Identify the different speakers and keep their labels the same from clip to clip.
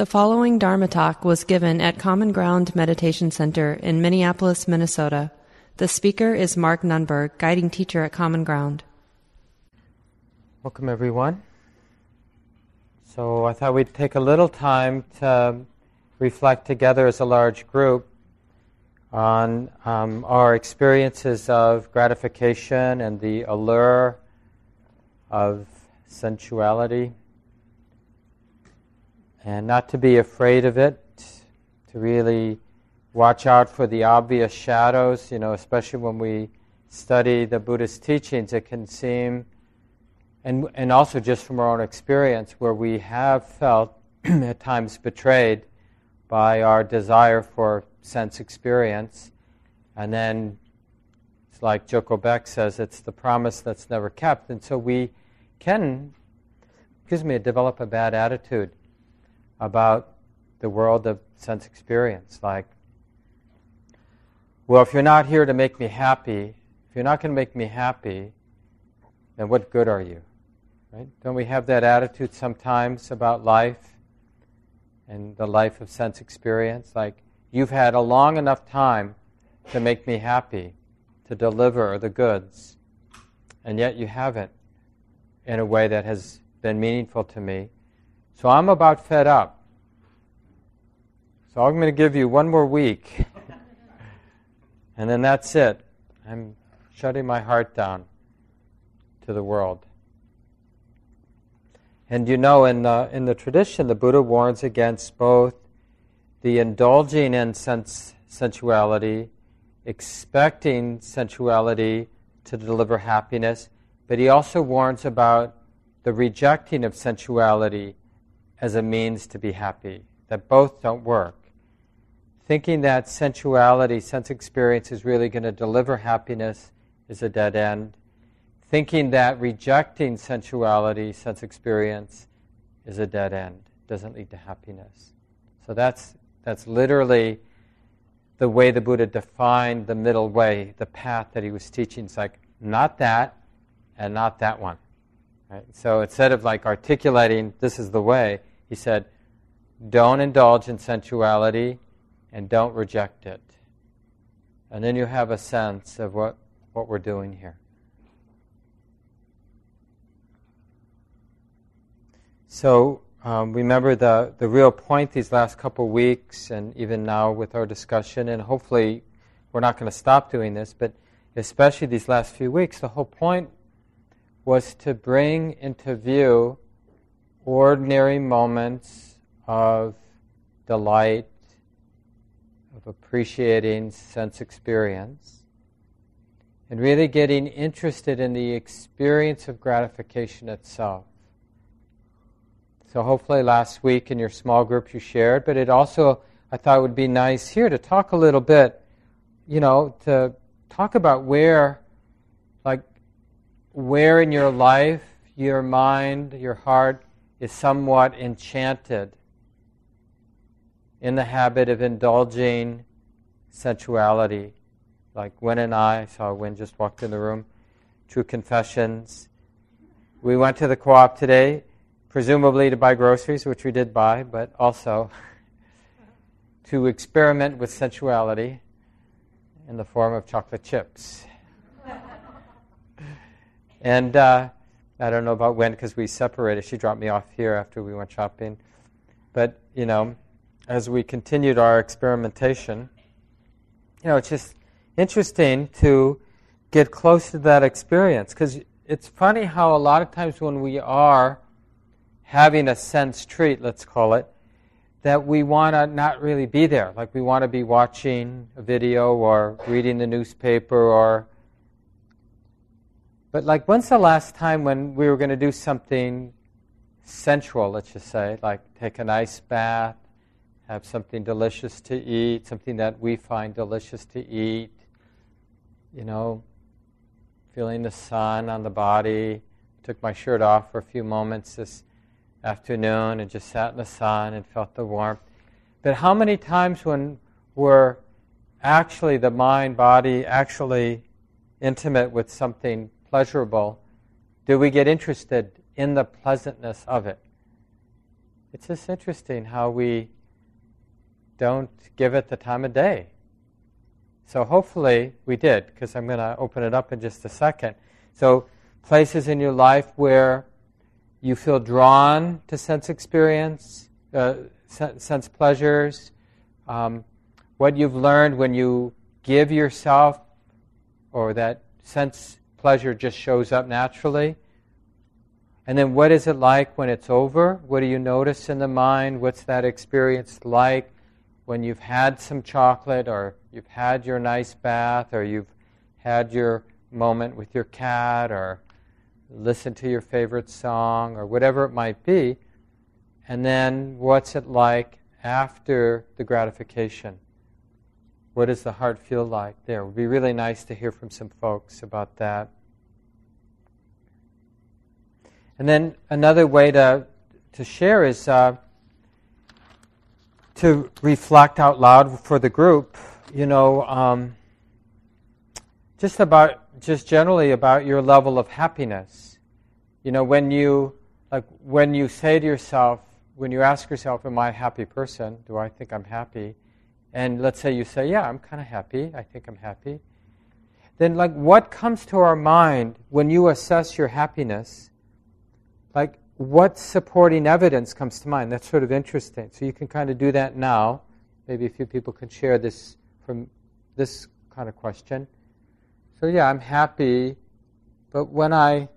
Speaker 1: The following Dharma talk was given at Common Ground Meditation Center in Minneapolis, Minnesota. The speaker is Mark Nunberg, guiding teacher at Common Ground.
Speaker 2: Welcome, everyone. So, I thought we'd take a little time to reflect together as a large group on um, our experiences of gratification and the allure of sensuality and not to be afraid of it, to really watch out for the obvious shadows, you know, especially when we study the Buddhist teachings, it can seem, and, and also just from our own experience, where we have felt at times betrayed by our desire for sense experience. And then it's like Joko Beck says, it's the promise that's never kept. And so we can, excuse me, develop a bad attitude about the world of sense experience. Like, well, if you're not here to make me happy, if you're not going to make me happy, then what good are you? Right? Don't we have that attitude sometimes about life and the life of sense experience? Like, you've had a long enough time to make me happy, to deliver the goods, and yet you haven't in a way that has been meaningful to me. So I'm about fed up. So I'm going to give you one more week. and then that's it. I'm shutting my heart down to the world. And you know, in the, in the tradition, the Buddha warns against both the indulging in sense, sensuality, expecting sensuality to deliver happiness, but he also warns about the rejecting of sensuality as a means to be happy, that both don't work. Thinking that sensuality, sense experience is really going to deliver happiness is a dead end. Thinking that rejecting sensuality, sense experience, is a dead end, doesn't lead to happiness. So that's, that's literally the way the Buddha defined the middle way, the path that he was teaching. It's like, not that and not that one. Right? So instead of like articulating, this is the way, he said, don't indulge in sensuality and don't reject it. And then you have a sense of what, what we're doing here. So um, remember the, the real point these last couple weeks, and even now with our discussion, and hopefully we're not going to stop doing this, but especially these last few weeks, the whole point was to bring into view ordinary moments of delight, of appreciating sense experience, and really getting interested in the experience of gratification itself. So, hopefully, last week in your small group you shared, but it also, I thought, would be nice here to talk a little bit, you know, to talk about where, like, where in your life, your mind, your heart is somewhat enchanted in the habit of indulging sensuality. Like Wynn and I, saw Wynn just walked in the room, True Confessions. We went to the co op today, presumably to buy groceries, which we did buy, but also to experiment with sensuality in the form of chocolate chips. and uh, I don't know about when because we separated. She dropped me off here after we went shopping. But, you know, as we continued our experimentation, you know, it's just interesting to get close to that experience because it's funny how a lot of times when we are having a sense treat, let's call it, that we want to not really be there. Like we want to be watching a video or reading the newspaper or. But like, when's the last time when we were going to do something sensual, let's just say, like take an ice bath have something delicious to eat, something that we find delicious to eat. You know, feeling the sun on the body. Took my shirt off for a few moments this afternoon and just sat in the sun and felt the warmth. But how many times when we're actually the mind, body, actually intimate with something pleasurable, do we get interested in the pleasantness of it? it's just interesting how we don't give it the time of day. So hopefully we did, because I'm going to open it up in just a second. So, places in your life where you feel drawn to sense experience, uh, sense pleasures, um, what you've learned when you give yourself, or that sense pleasure just shows up naturally. And then what is it like when it's over? What do you notice in the mind? What's that experience like when you've had some chocolate, or you've had your nice bath, or you've had your moment with your cat, or listened to your favorite song, or whatever it might be? And then what's it like after the gratification? What does the heart feel like there? It would be really nice to hear from some folks about that. And then another way to, to share is uh, to reflect out loud for the group, you know, um, just about, just generally about your level of happiness. You know, when you, like, when you say to yourself, when you ask yourself, Am I a happy person? Do I think I'm happy? And let's say you say, Yeah, I'm kind of happy. I think I'm happy. Then, like, what comes to our mind when you assess your happiness? Like, what supporting evidence comes to mind? That's sort of interesting. So you can kind of do that now. Maybe a few people can share this from this kind of question. So, yeah, I'm happy. But when I,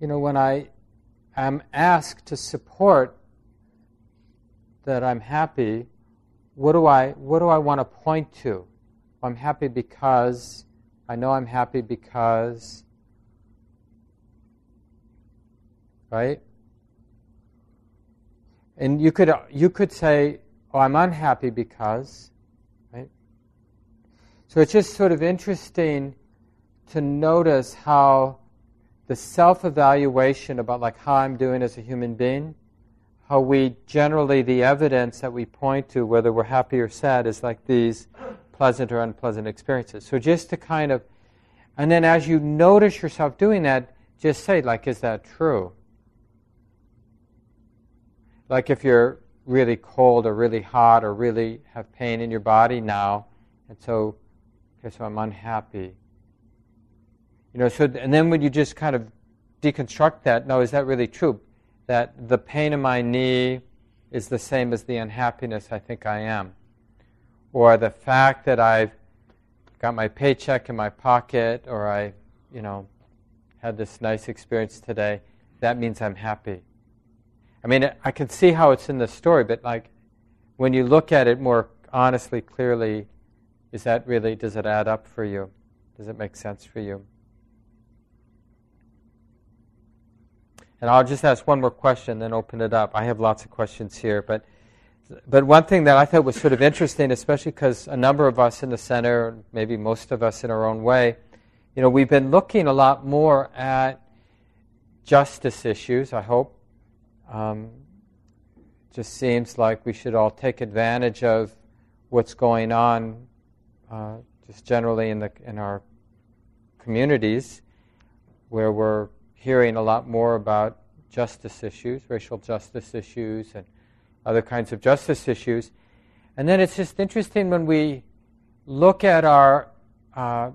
Speaker 2: you know, when I am asked to support that I'm happy, what do I what do I want to point to? I'm happy because I know I'm happy because right? And you could you could say, "Oh, I'm unhappy because," right? So it's just sort of interesting to notice how the self-evaluation about like how I'm doing as a human being how we generally, the evidence that we point to, whether we're happy or sad, is like these pleasant or unpleasant experiences. So just to kind of, and then as you notice yourself doing that, just say, like, is that true? Like if you're really cold or really hot or really have pain in your body now, and so, okay, so I'm unhappy. You know, so, and then when you just kind of deconstruct that, no, is that really true? that the pain in my knee is the same as the unhappiness I think I am. Or the fact that I've got my paycheck in my pocket or I, you know, had this nice experience today, that means I'm happy. I mean, I can see how it's in the story, but like when you look at it more honestly, clearly, is that really, does it add up for you? Does it make sense for you? And I'll just ask one more question, then open it up. I have lots of questions here, but but one thing that I thought was sort of interesting, especially because a number of us in the center, maybe most of us in our own way, you know, we've been looking a lot more at justice issues. I hope. Um, just seems like we should all take advantage of what's going on, uh, just generally in the in our communities, where we're hearing a lot more about justice issues, racial justice issues, and other kinds of justice issues. And then it's just interesting when we look at our, uh,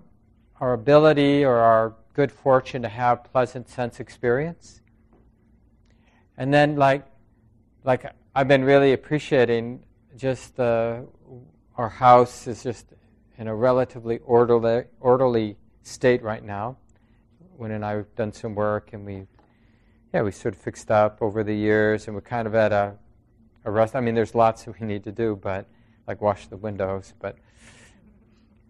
Speaker 2: our ability or our good fortune to have pleasant sense experience. And then, like, like I've been really appreciating just our house is just in a relatively orderly, orderly state right now. Wynn and I have done some work, and we, yeah, we sort of fixed up over the years, and we're kind of at a, a rust. I mean, there's lots that we need to do, but like wash the windows. But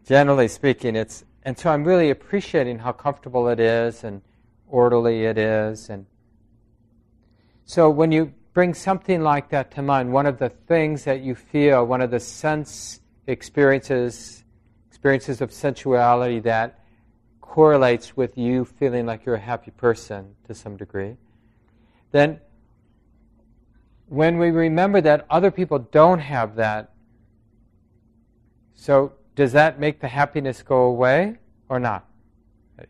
Speaker 2: generally speaking, it's and so I'm really appreciating how comfortable it is and orderly it is, and so when you bring something like that to mind, one of the things that you feel, one of the sense experiences, experiences of sensuality that correlates with you feeling like you're a happy person to some degree, then when we remember that other people don't have that, so does that make the happiness go away or not?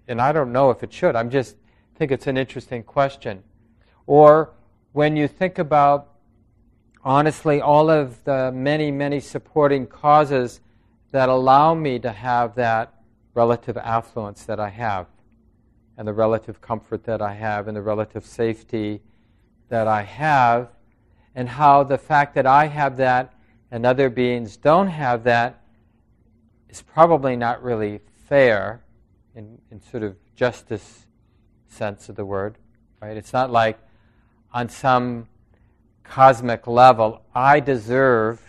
Speaker 2: And I don't know if it should. I'm just think it's an interesting question. Or when you think about honestly, all of the many, many supporting causes that allow me to have that relative affluence that I have, and the relative comfort that I have, and the relative safety that I have, and how the fact that I have that and other beings don't have that is probably not really fair in, in sort of justice sense of the word. Right? It's not like on some cosmic level, I deserve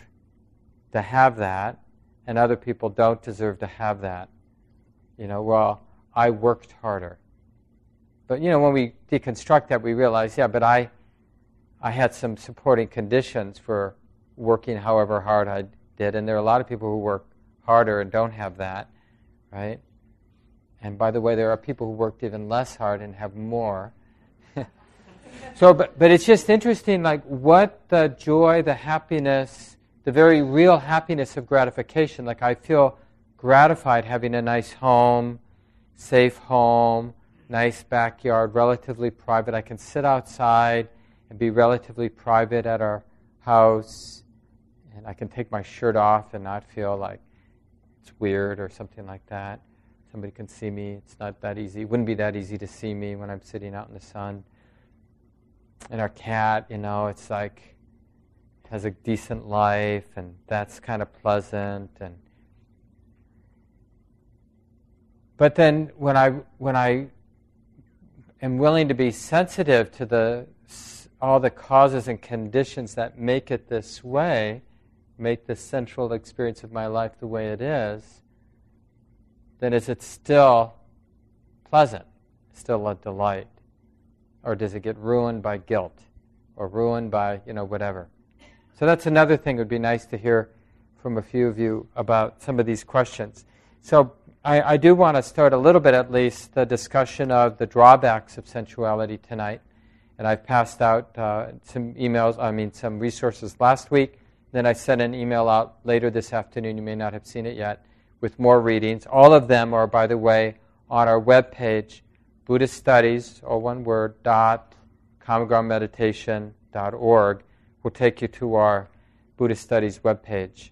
Speaker 2: to have that, and other people don't deserve to have that. You know, well, I worked harder. But you know, when we deconstruct that, we realize, yeah, but I, I had some supporting conditions for working however hard I did, and there are a lot of people who work harder and don't have that, right? And by the way, there are people who worked even less hard and have more. So, but, but it's just interesting, like what the joy, the happiness, the very real happiness of gratification. Like I feel gratified having a nice home, safe home, nice backyard, relatively private. I can sit outside and be relatively private at our house, and I can take my shirt off and not feel like it's weird or something like that. Somebody can see me. It's not that easy. It wouldn't be that easy to see me when I'm sitting out in the sun. And our cat, you know, it's like has a decent life, and that's kind of pleasant. And but then when I when I am willing to be sensitive to the all the causes and conditions that make it this way, make the central experience of my life the way it is, then is it still pleasant, still a delight? Or does it get ruined by guilt or ruined by, you know, whatever? So that's another thing it would be nice to hear from a few of you about some of these questions. So I, I do want to start a little bit at least the discussion of the drawbacks of sensuality tonight. And I've passed out uh, some emails, I mean, some resources last week. Then I sent an email out later this afternoon. You may not have seen it yet with more readings. All of them are, by the way, on our webpage, Buddhist Studies, all one word, dot, commongroundmeditation.org will take you to our Buddhist Studies webpage.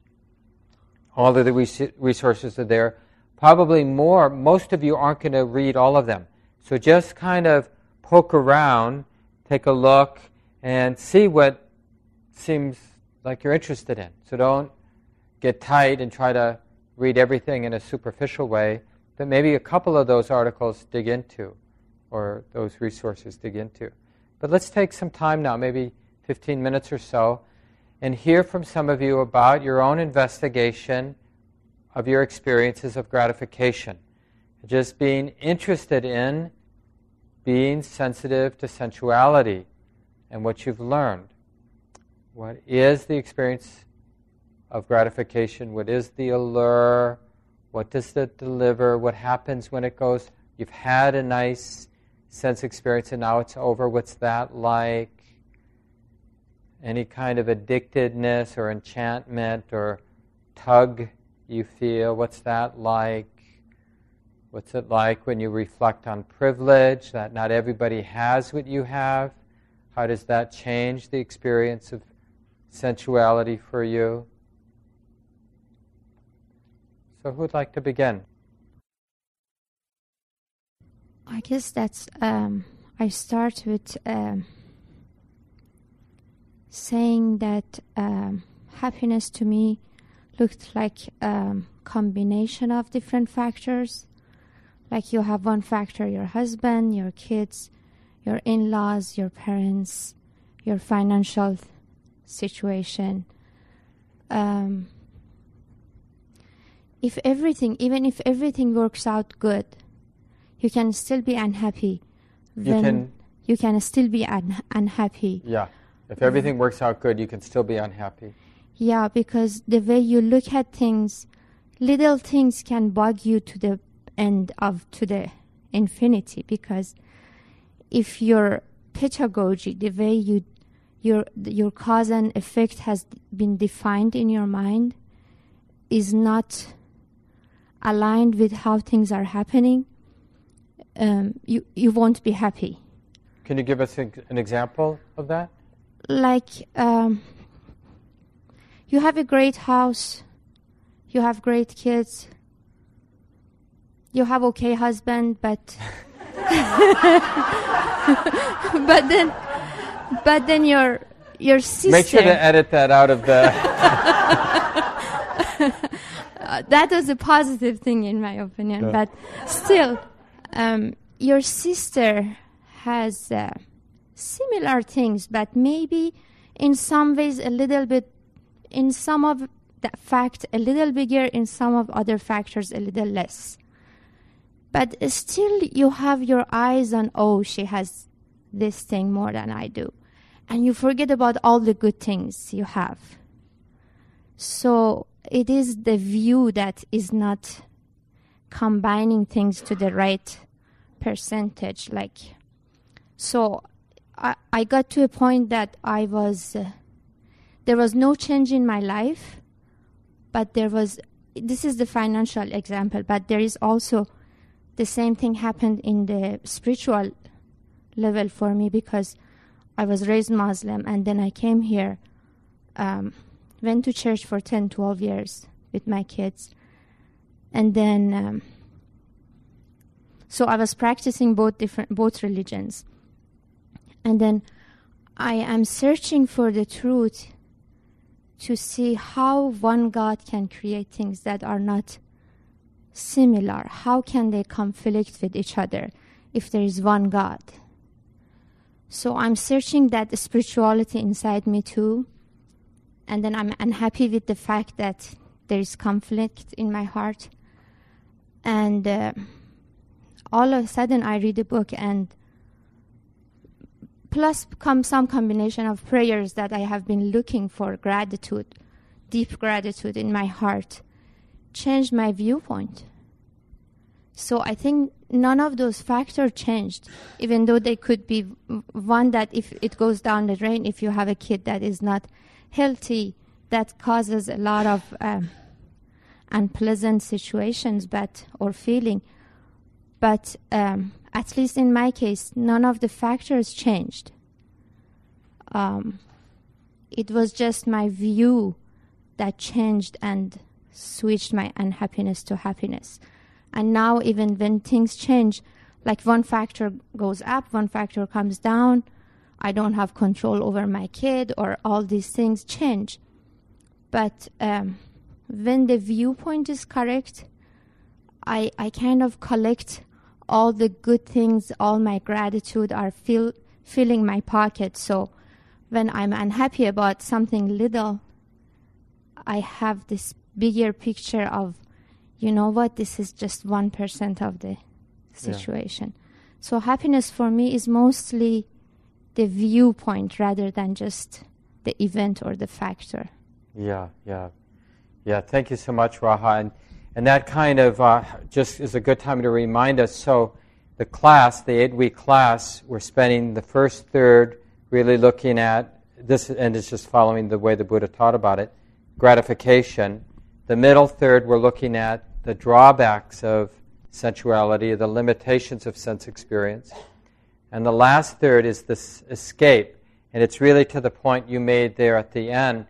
Speaker 2: All of the resources are there probably more, most of you aren't going to read all of them. So just kind of poke around, take a look, and see what seems like you're interested in. So don't get tight and try to read everything in a superficial way, but maybe a couple of those articles dig into, or those resources dig into. But let's take some time now, maybe 15 minutes or so, and hear from some of you about your own investigation of your experiences of gratification. Just being interested in being sensitive to sensuality and what you've learned. What is the experience of gratification? What is the allure? What does it deliver? What happens when it goes? You've had a nice sense experience and now it's over. What's that like? Any kind of addictedness or enchantment or tug you feel? What's that like? What's it like when you reflect on privilege, that not everybody has what you have? How does that change the experience of sensuality for you? So, who'd like to begin?
Speaker 3: I guess that's. Um, I start with um, saying that um, happiness to me looked like a combination of different factors. Like you have one factor your husband, your kids, your in laws, your parents, your financial situation. Um, if everything, even if everything works out good, you can still be unhappy.
Speaker 2: You can.
Speaker 3: You can still be un- unhappy.
Speaker 2: Yeah. If everything works out good, you can still be unhappy.
Speaker 3: Yeah, because the way you look at things, little things can bug you to the end of to the infinity. Because if your pedagogy, the way you your your cause and effect has been defined in your mind, is not aligned with how things are happening, um, you you won't be happy.
Speaker 2: Can you give us an example of that?
Speaker 3: Like. Um, you have a great house, you have great kids, you have okay husband, but but then but then your your sister.
Speaker 2: Make sure to edit that out of the.
Speaker 3: uh, that was a positive thing, in my opinion. But still, um, your sister has uh, similar things, but maybe in some ways a little bit, in some of the fact a little bigger, in some of other factors a little less. But still, you have your eyes on, oh, she has this thing more than I do and you forget about all the good things you have. So it is the view that is not combining things to the right percentage. Like, so I, I got to a point that I was, uh, there was no change in my life, but there was, this is the financial example, but there is also the same thing happened in the spiritual level for me because I was raised Muslim, and then I came here, um, went to church for 10, 12 years with my kids. And then, um, so I was practicing both different, both religions. And then I am searching for the truth to see how one God can create things that are not similar. How can they conflict with each other if there is one God? So I'm searching that spirituality inside me too. And then I'm unhappy with the fact that there is conflict in my heart. And uh, all of a sudden, I read a book, and plus come some combination of prayers that I have been looking for gratitude, deep gratitude in my heart, changed my viewpoint. So I think none of those factors changed, even though they could be one that if it goes down the drain, if you have a kid that is not healthy, that causes a lot of um, unpleasant situations, but or feeling. But um, at least in my case, none of the factors changed. Um, it was just my view that changed and switched my unhappiness to happiness. And now, even when things change, like one factor goes up, one factor comes down, I don't have control over my kid, or all these things change. But um, when the viewpoint is correct, I, I kind of collect all the good things, all my gratitude are fill, filling my pocket. So when I'm unhappy about something little, I have this bigger picture of you know what, this is just 1% of the situation. Yeah. So happiness for me is mostly the viewpoint rather than just the event or the factor.
Speaker 2: Yeah, yeah. Yeah, thank you so much, Raha. And, and that kind of uh, just is a good time to remind us. So, the class, the eight week class, we're spending the first third really looking at this, and it's just following the way the Buddha taught about it gratification. The middle third, we're looking at the drawbacks of sensuality, the limitations of sense experience. And the last third is this escape. And it's really to the point you made there at the end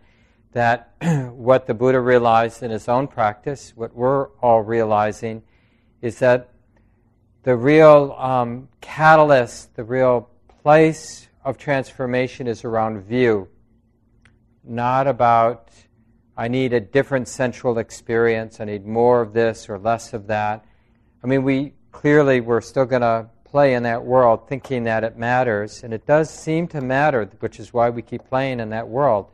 Speaker 2: that what the Buddha realized in his own practice, what we're all realizing, is that the real um, catalyst, the real place of transformation is around view, not about I need a different sensual experience. I need more of this or less of that. I mean, we clearly we're still going to play in that world thinking that it matters, and it does seem to matter, which is why we keep playing in that world.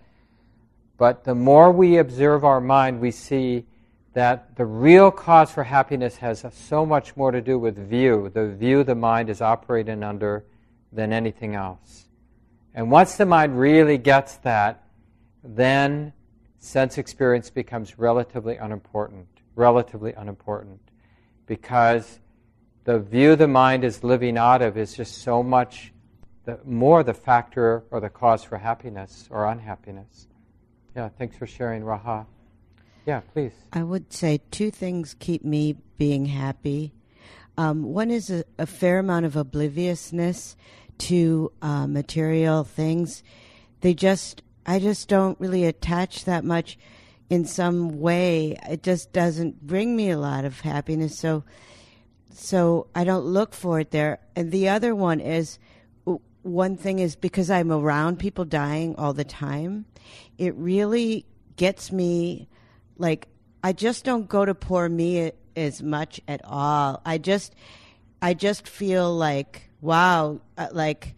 Speaker 2: But the more we observe our mind, we see that the real cause for happiness has so much more to do with view, the view the mind is operating under, than anything else. And once the mind really gets that, then sense experience becomes relatively unimportant, relatively unimportant, because the view the mind is living out of is just so much more the factor or the cause for happiness or unhappiness. Yeah, thanks for sharing, Raha. Yeah, please.
Speaker 4: I would say two things keep me being happy. Um, one is a, a, fair amount of obliviousness to uh, material things. They just I just don't really attach that much in some way. It just doesn't bring me a lot of happiness. So, so I don't look for it there. And the other one is one thing is because I'm around people dying all the time, it really gets me like I just don't go to poor me as much at all. I just I just feel like wow, uh, like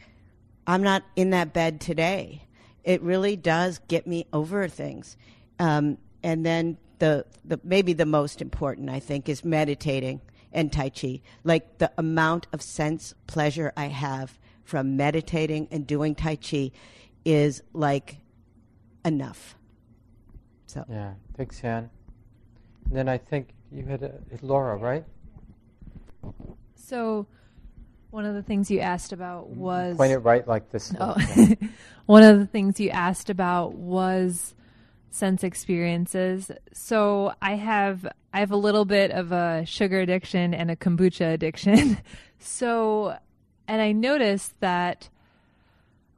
Speaker 4: I'm not in that bed today. It really does get me over things. Um, and then the the maybe the most important I think is meditating and tai chi. Like the amount of sense pleasure I have from meditating and doing Tai Chi is like enough. So
Speaker 2: yeah, thanks, Jan. And then I think you had a, Laura, right?
Speaker 5: So one of the things you asked about mm-hmm. was
Speaker 2: point it right like this.
Speaker 5: Oh. one of the things you asked about was sense experiences. So I have I have a little bit of a sugar addiction and a kombucha addiction. so and I noticed that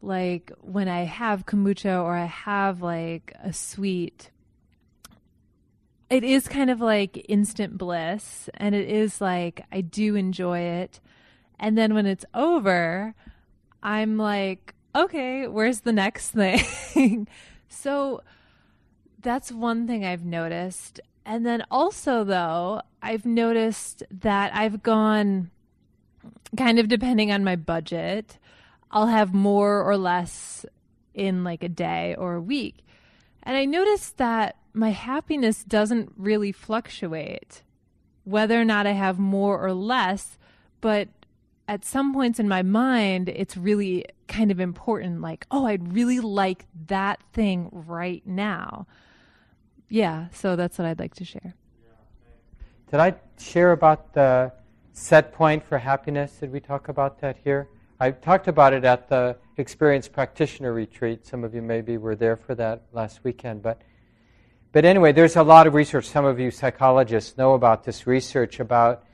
Speaker 5: like when I have kombucha or I have like a sweet it is kind of like instant bliss and it is like I do enjoy it. And then when it's over, I'm like, okay, where's the next thing? so that's one thing I've noticed. And then also though, I've noticed that I've gone kind of depending on my budget, I'll have more or less in like a day or a week. And I noticed that my happiness doesn't really fluctuate, whether or not I have more or less, but at some points in my mind, it's really kind of important like, oh, I'd really like that thing right now. Yeah, so that's what I'd like to share.
Speaker 2: Did I share about the set point for happiness. Did we talk about that here? I talked about it at the experienced practitioner retreat. Some of you maybe were there for that last weekend, but but anyway, there's a lot of research. Some of you psychologists know about this research about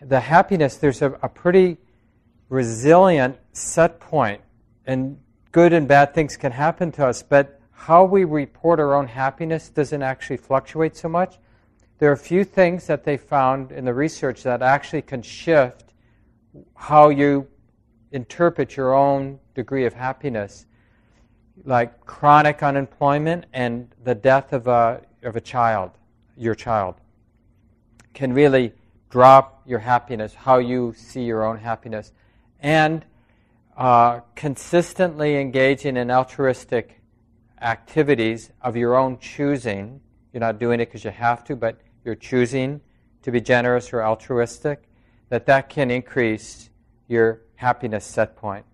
Speaker 2: the happiness. There's a, a pretty resilient set point, and good and bad things can happen to us, but how we report our own happiness doesn't actually fluctuate so much. There are a few things that they found in the research that actually can shift how you interpret your own degree of happiness, like chronic unemployment and the death of a, of a child, your child, can really drop your happiness, how you see your own happiness. And uh, consistently engaging in altruistic activities of your own choosing. You're not doing it because you have to, but you're choosing to be generous or altruistic, that that can increase your happiness set point.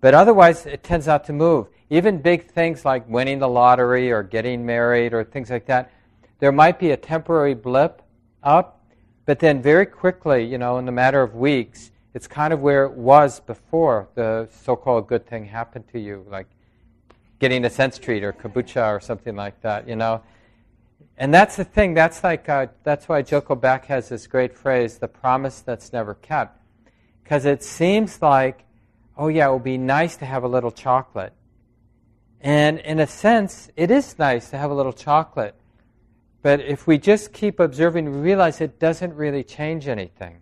Speaker 2: But otherwise, it tends not to move. Even big things like winning the lottery or getting married or things like that, there might be a temporary blip up, but then very quickly, you know, in the matter of weeks, it's kind of where it was before the so-called good thing happened to you, like getting a sense treat or kombucha or something like that, you know. And that's the thing. That's like uh, that's why Joko Beck has this great phrase, "the promise that's never kept," because it seems like, oh yeah, it would be nice to have a little chocolate, and in a sense, it is nice to have a little chocolate. But if we just keep observing, we realize it doesn't really change anything.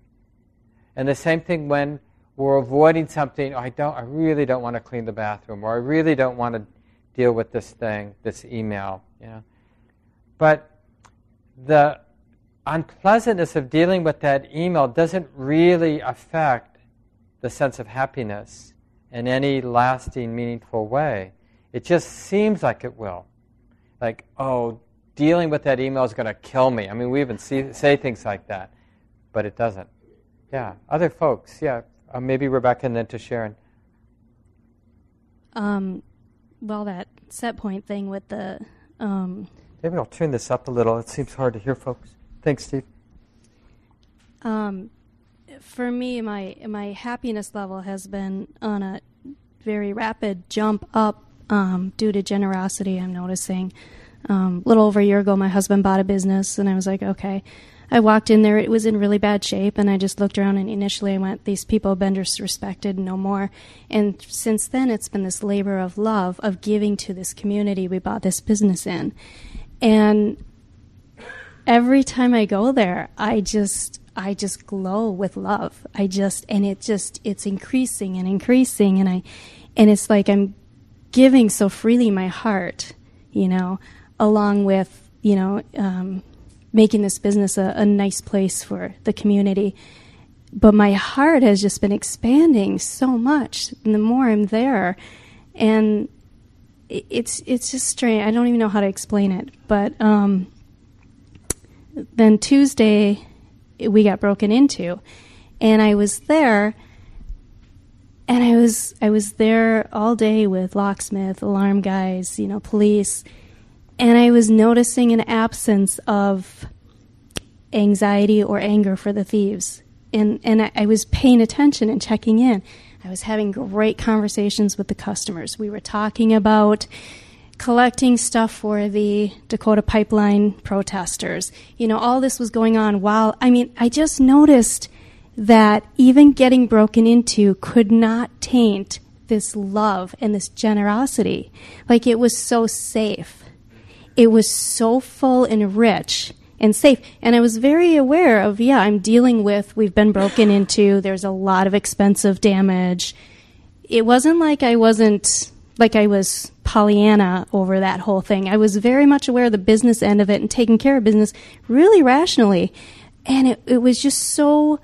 Speaker 2: And the same thing when we're avoiding something. Oh, I don't. I really don't want to clean the bathroom, or I really don't want to deal with this thing, this email. You know but the unpleasantness of dealing with that email doesn't really affect the sense of happiness in any lasting, meaningful way. It just seems like it will. Like, oh, dealing with that email is going to kill me. I mean, we even see, say things like that, but it doesn't. Yeah. Other folks, yeah. Uh, maybe Rebecca and then to Sharon.
Speaker 6: Um, well, that set point thing with the um,
Speaker 2: Maybe I'll turn this up a little. It seems hard to hear, folks. Thanks, Steve.
Speaker 6: Um, for me, my my happiness level has been on a very rapid jump up um, due to generosity. I'm noticing. Um, a little over a year ago, my husband bought a business, and I was like, okay, I walked in there, it was in really bad shape, and I just looked around and initially I went, These people have been disrespected, no more. And since then, it's been this labor of love, of giving to this community we bought this business in. And every time I go there, I just I just glow with love. I just and it just it's increasing and increasing and I and it's like I'm giving so freely my heart, you know, along with, you know, um, making this business a, a nice place for the community. But my heart has just been expanding so much and the more I'm there and it's it's just strange. I don't even know how to explain it. But um, then Tuesday we got broken into, and I was there, and I was I was there all day with locksmith, alarm guys, you know, police, and I was noticing an absence of anxiety or anger for the thieves, and and I, I was paying attention and checking in. I was having great conversations with the customers. We were talking about collecting stuff for the Dakota Pipeline protesters. You know, all this was going on while, I mean, I just noticed that even getting broken into could not taint this love and this generosity. Like it was so safe. It was so full and rich and safe. And I was very aware of, yeah, I'm dealing with, we've been broken into, there's a lot of expensive damage. It wasn't like I wasn't like I was Pollyanna over that whole thing. I was very much aware of the business end of it and taking care of business really rationally. And it, it was just so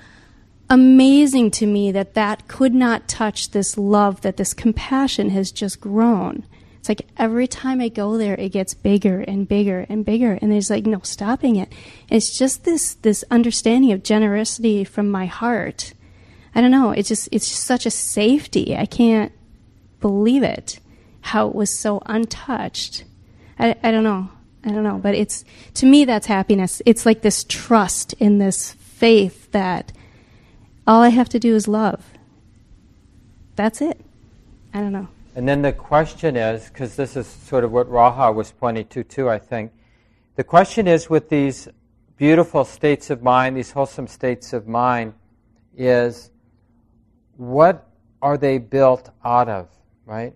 Speaker 6: amazing to me that that could not touch this love, that this compassion has just grown. It's like every time I go there, it gets bigger and bigger and bigger, and there's like no stopping it. It's just this this understanding of generosity from my heart. I don't know. It's just it's just such a safety. I can't believe it, how it was so untouched. I, I don't know. I don't know. But it's, to me, that's happiness. It's like this trust in this faith that all I have to do is love. That's it. I don't know.
Speaker 2: And then the question is, because this is sort of what Raha was pointing to too, I think. The question is with these beautiful states of mind, these wholesome states of mind, is what are they built out of? right?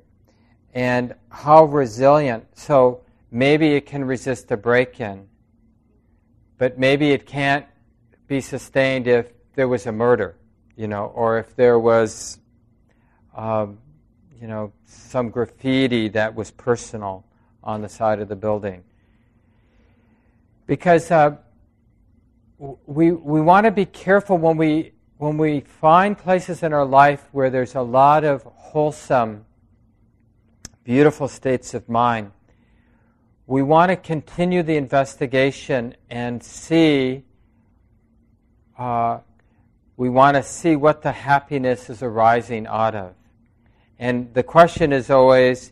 Speaker 2: And how resilient. So maybe it can resist a break in, but maybe it can't be sustained if there was a murder, you know, or if there was, um, you know, some graffiti that was personal on the side of the building. Because uh, we, we want to be careful when we, when we find places in our life where there's a lot of wholesome beautiful states of mind. We want to continue the investigation and see, uh, we want to see what the happiness is arising out of. And the question is always,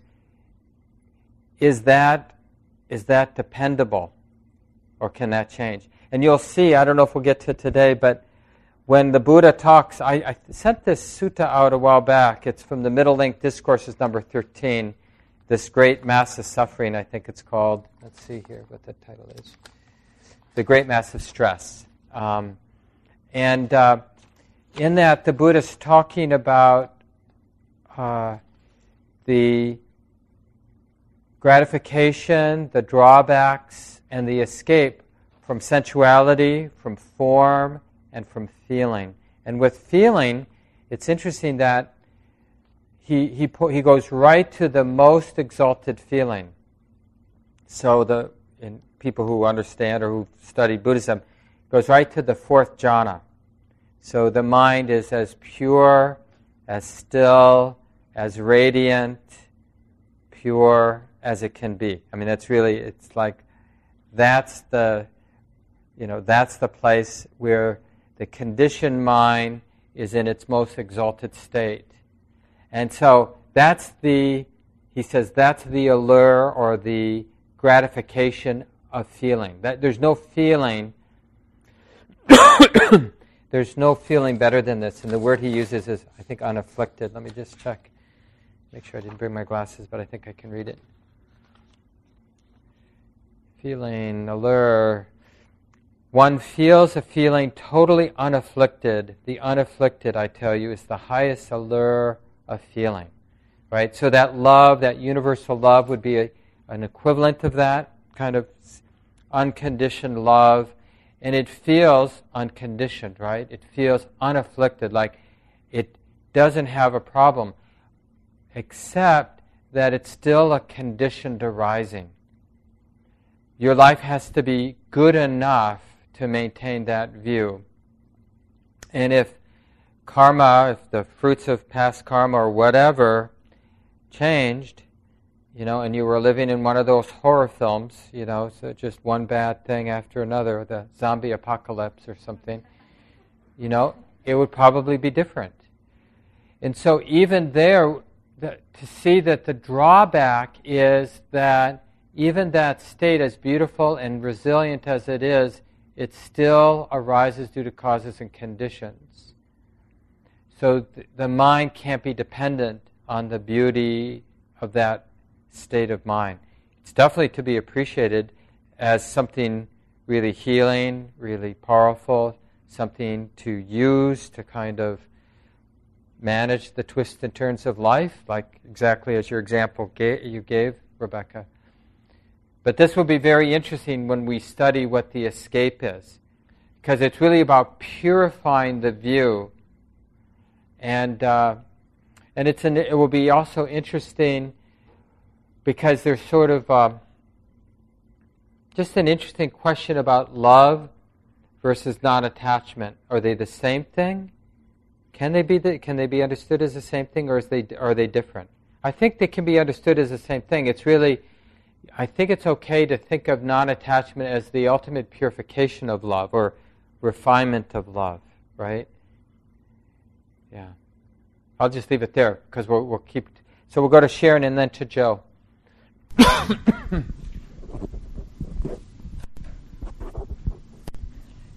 Speaker 2: is that, is that dependable? Or can that change? And you'll see, I don't know if we'll get to today, but when the Buddha talks, I, I, sent this sutta out a while back. It's from the Middle Length Discourses, number 13 this great mass of suffering, I think it's called. Let's see here what the title is. The Great Mass of Stress. Um, and uh, in that, the Buddha's talking about uh, the gratification, the drawbacks, and the escape from sensuality, from form, and from feeling. And with feeling, it's interesting that he, he, he goes right to the most exalted feeling. So the in people who understand or who study Buddhism goes right to the fourth jhana. So the mind is as pure, as still, as radiant, pure as it can be. I mean, that's really it's like that's the you know that's the place where the conditioned mind is in its most exalted state. And so that's the, he says, that's the allure or the gratification of feeling. That, there's no feeling, there's no feeling better than this. And the word he uses is, I think, unafflicted. Let me just check. Make sure I didn't bring my glasses, but I think I can read it. Feeling, allure, one feels a feeling totally unafflicted. The unafflicted, I tell you, is the highest allure of feeling. Right? So that love, that universal love, would be a, an equivalent of that kind of unconditioned love. And it feels unconditioned, right? It feels unafflicted, like it doesn't have a problem, except that it's still a conditioned arising. Your life has to be good enough to maintain that view. And if karma, if the fruits of past karma or whatever changed, you know, and you were living in one of those horror films, you know, so just one bad thing after another, the zombie apocalypse or something, you know, it would probably be different. And so even there, to see that the drawback is that even that state, as beautiful and resilient as it is, it still arises due to causes and conditions. So th- the mind can't be dependent on the beauty of that state of mind. It's definitely to be appreciated as something really healing, really powerful, something to use to kind of manage the twists and turns of life, like exactly as your example you gave, Rebecca. But this will be very interesting when we study what the escape is, because it's really about purifying the view. And, uh, and it's an, it will be also interesting because there's sort of uh, just an interesting question about love versus non attachment. Are they the same thing? Can they be the, can they be understood as the same thing, or is they are they different? I think they can be understood as the same thing. It's really I think it's okay to think of non attachment as the ultimate purification of love or refinement of love, right? Yeah. I'll just leave it there because we'll, we'll keep. So we'll go to Sharon and then to Joe.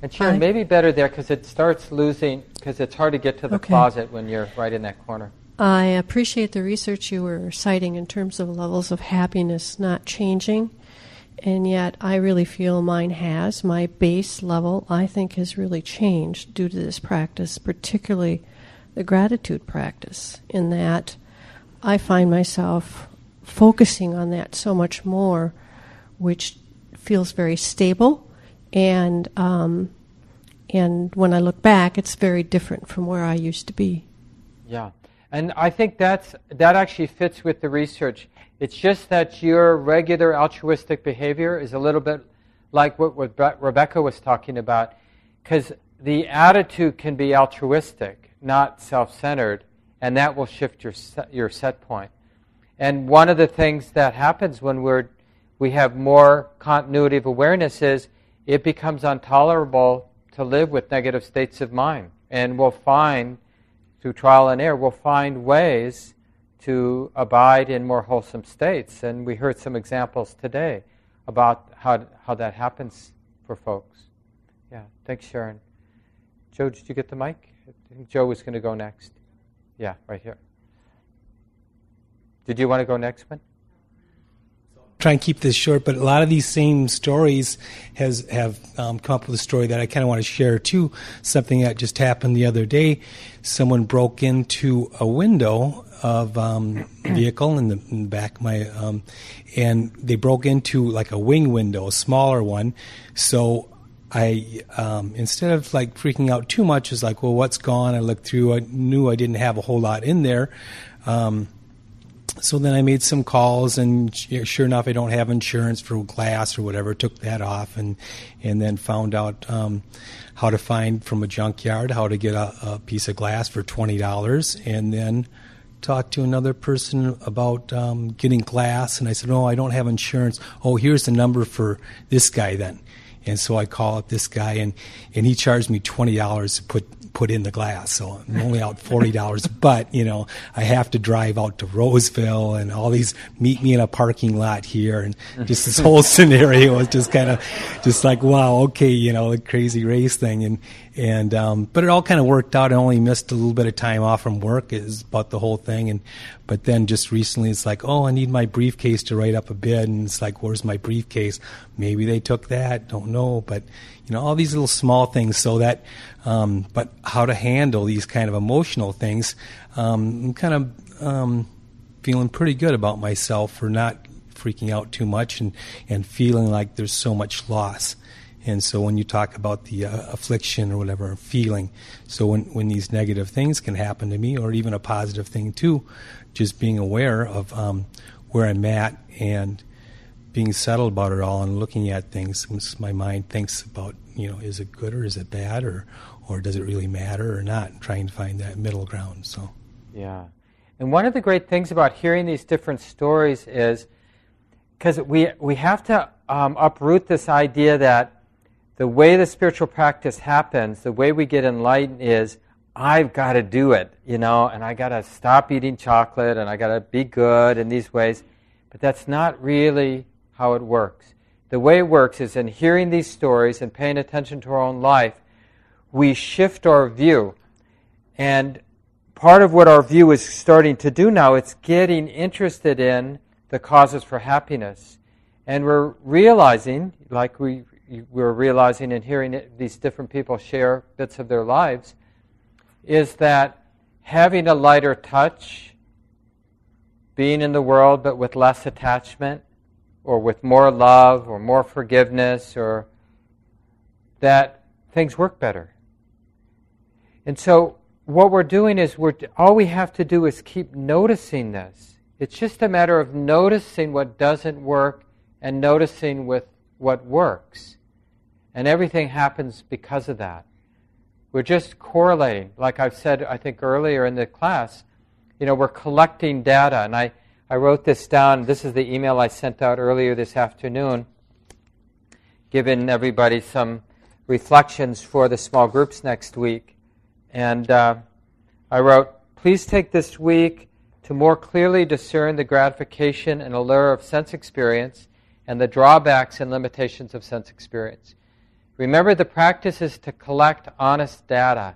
Speaker 2: and Sharon, maybe better there because it starts losing, because it's hard to get to the
Speaker 7: Okay.
Speaker 2: closet when you're right in that corner.
Speaker 7: I appreciate the research you were citing in terms of levels of happiness not changing, and yet I really feel mine has. My base level, I think, has really changed due to this practice, particularly the gratitude practice, in that I find myself focusing on that so much more, which feels very stable and um, and when I look back, it's very different from where I used to be.
Speaker 2: Yeah. And I think that's, that actually fits with the research. It's just that your regular altruistic behavior is a little bit like what, what Rebecca was talking about, because the attitude can be altruistic, not self centered, and that will shift your, your set point. And one of the things that happens when we're, we have more continuity of awareness is it becomes intolerable to live with negative states of mind. And we'll find through trial and error, we'll find ways to abide in more wholesome states. And we heard some examples today about how, how that happens for folks. Yeah, thanks, Sharon. Joe, did you get the mic? I think Joe was going to go next. Yeah, right here. Did you want to go next one?
Speaker 8: Try and keep this short, but a lot of these same stories has have um, come up with a story that I kind of want to share too. Something that just happened the other day. Someone broke into a window of um, vehicle in the, in the back of my, um, and they broke into like a wing window, a smaller one. So I um, instead of like freaking out too much, was like, well, what's gone? I looked through. I knew I didn't have a whole lot in there. Um, so then I made some calls, and sure enough, I don't have insurance for glass or whatever. Took that off, and and then found out um, how to find from a junkyard how to get a, a piece of glass for twenty dollars, and then talked to another person about um, getting glass, and I said, "No, I don't have insurance." Oh, here's the number for this guy then. And so I call up this guy, and, and he charged me twenty dollars to put put in the glass. So I'm only out forty dollars, but you know I have to drive out to Roseville and all these meet me in a parking lot here, and just this whole scenario was just kind of just like wow, okay, you know, a crazy race thing, and and um, but it all kind of worked out. I only missed a little bit of time off from work. Is about the whole thing, and but then just recently, it's like, oh, I need my briefcase to write up a bid, and it's like, where's my briefcase? Maybe they took that. Don't know, but you know, all these little small things. So that, um, but how to handle these kind of emotional things, um, I'm kind of um, feeling pretty good about myself for not freaking out too much and and feeling like there's so much loss. And so when you talk about the uh, affliction or whatever feeling, so when, when these negative things can happen to me, or even a positive thing too, just being aware of um, where I'm at and being settled about it all and looking at things. My mind thinks about, you know, is it good or is it bad or, or does it really matter or not? Trying to find that middle ground. So,
Speaker 2: yeah. And one of the great things about hearing these different stories is because we, we have to um, uproot this idea that the way the spiritual practice happens, the way we get enlightened is I've got to do it, you know, and I got to stop eating chocolate and I got to be good in these ways. But that's not really how it works. The way it works is in hearing these stories and paying attention to our own life, we shift our view. And part of what our view is starting to do now, it's getting interested in the causes for happiness. And we're realizing, like we we're realizing and hearing it, these different people share bits of their lives, is that having a lighter touch, being in the world but with less attachment, or with more love, or more forgiveness, or that things work better. And so, what we're doing is we're all we have to do is keep noticing this. It's just a matter of noticing what doesn't work and noticing with what works. And everything happens because of that. We're just correlating. Like I've said, I think earlier in the class, you know, we're collecting data. And I, I wrote this down. This is the email I sent out earlier this afternoon, giving everybody some reflections for the small groups next week. And uh, I wrote, please take this week to more clearly discern the gratification and allure of sense experience and the drawbacks and limitations of sense experience. Remember, the practice is to collect honest data.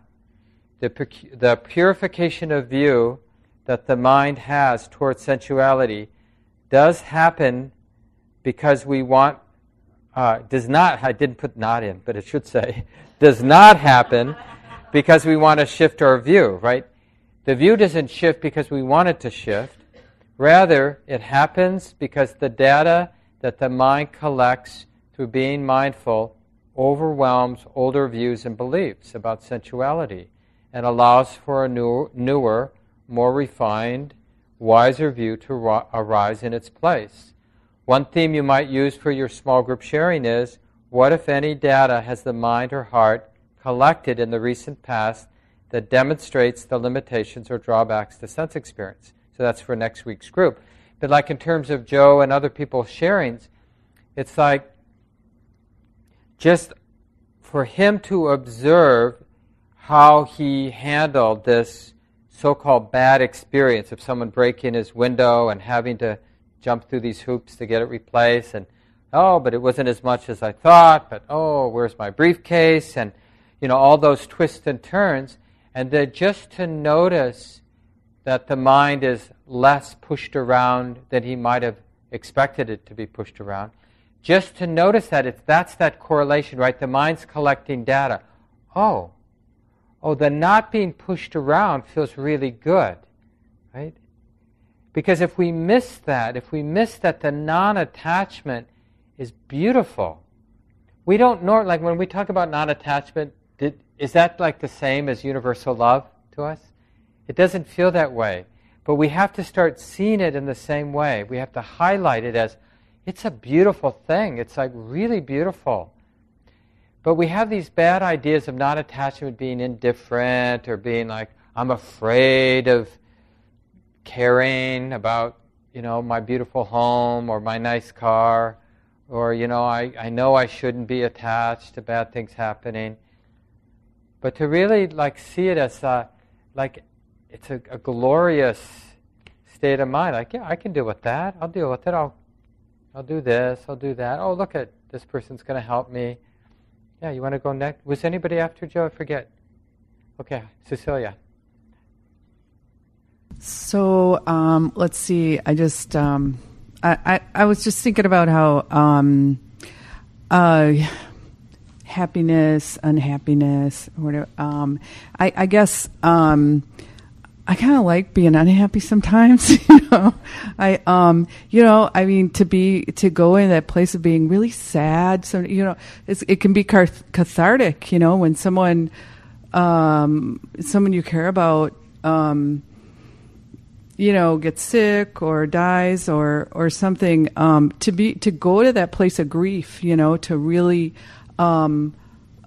Speaker 2: The, the purification of view that the mind has towards sensuality does happen because we want, uh, does not, I didn't put not in, but it should say, does not happen because we want to shift our view, right? The view doesn't shift because we want it to shift. Rather, it happens because the data that the mind collects through being mindful overwhelms older views and beliefs about sensuality and allows for a new, newer, more refined, wiser view to ro- arise in its place. One theme you might use for your small group sharing is what, if any, data has the mind or heart collected in the recent past that demonstrates the limitations or drawbacks to sense experience? So that's for next week's group. But, like in terms of Joe and other people's sharings, it's like just for him to observe how he handled this so called bad experience of someone breaking his window and having to jump through these hoops to get it replaced and oh but it wasn't as much as i thought but oh where's my briefcase and you know all those twists and turns and then just to notice that the mind is less pushed around than he might have expected it to be pushed around just to notice that it's that's that correlation, right? The mind's collecting data. Oh, oh, the not being pushed around feels really good, right? Because if we miss that, if we miss that the non-attachment is beautiful, we don't know. Like when we talk about non-attachment, is that like the same as universal love to us? It doesn't feel that way. But we have to start seeing it in the same way. We have to highlight it as, it's a beautiful thing. It's like really beautiful. But we have these bad ideas of non attachment being indifferent or being like, I'm afraid of caring about, you know, my beautiful home or my nice car. Or, you know, I, I know I shouldn't be attached to bad things happening. But to really like see it as a, like it's a, a glorious state of mind. Like, yeah, I can deal with that. I'll deal with it. I'll I'll do this, I'll do that. Oh, look at this person's going to help me. Yeah, you want to go next? Was anybody after Joe? I forget. Okay, Cecilia.
Speaker 9: So um, let's see. I just um, I, I, I was just thinking about how um, uh, happiness, unhappiness, whatever. Um, I, I guess um, I kind of like being unhappy sometimes. you know, I um, you know, I mean, to be to go in that place of being really sad. So you know, it can be cathartic. You know, when someone um, someone you care about. Um, you know gets sick or dies or or something um, to be to go to that place of grief you know to really um,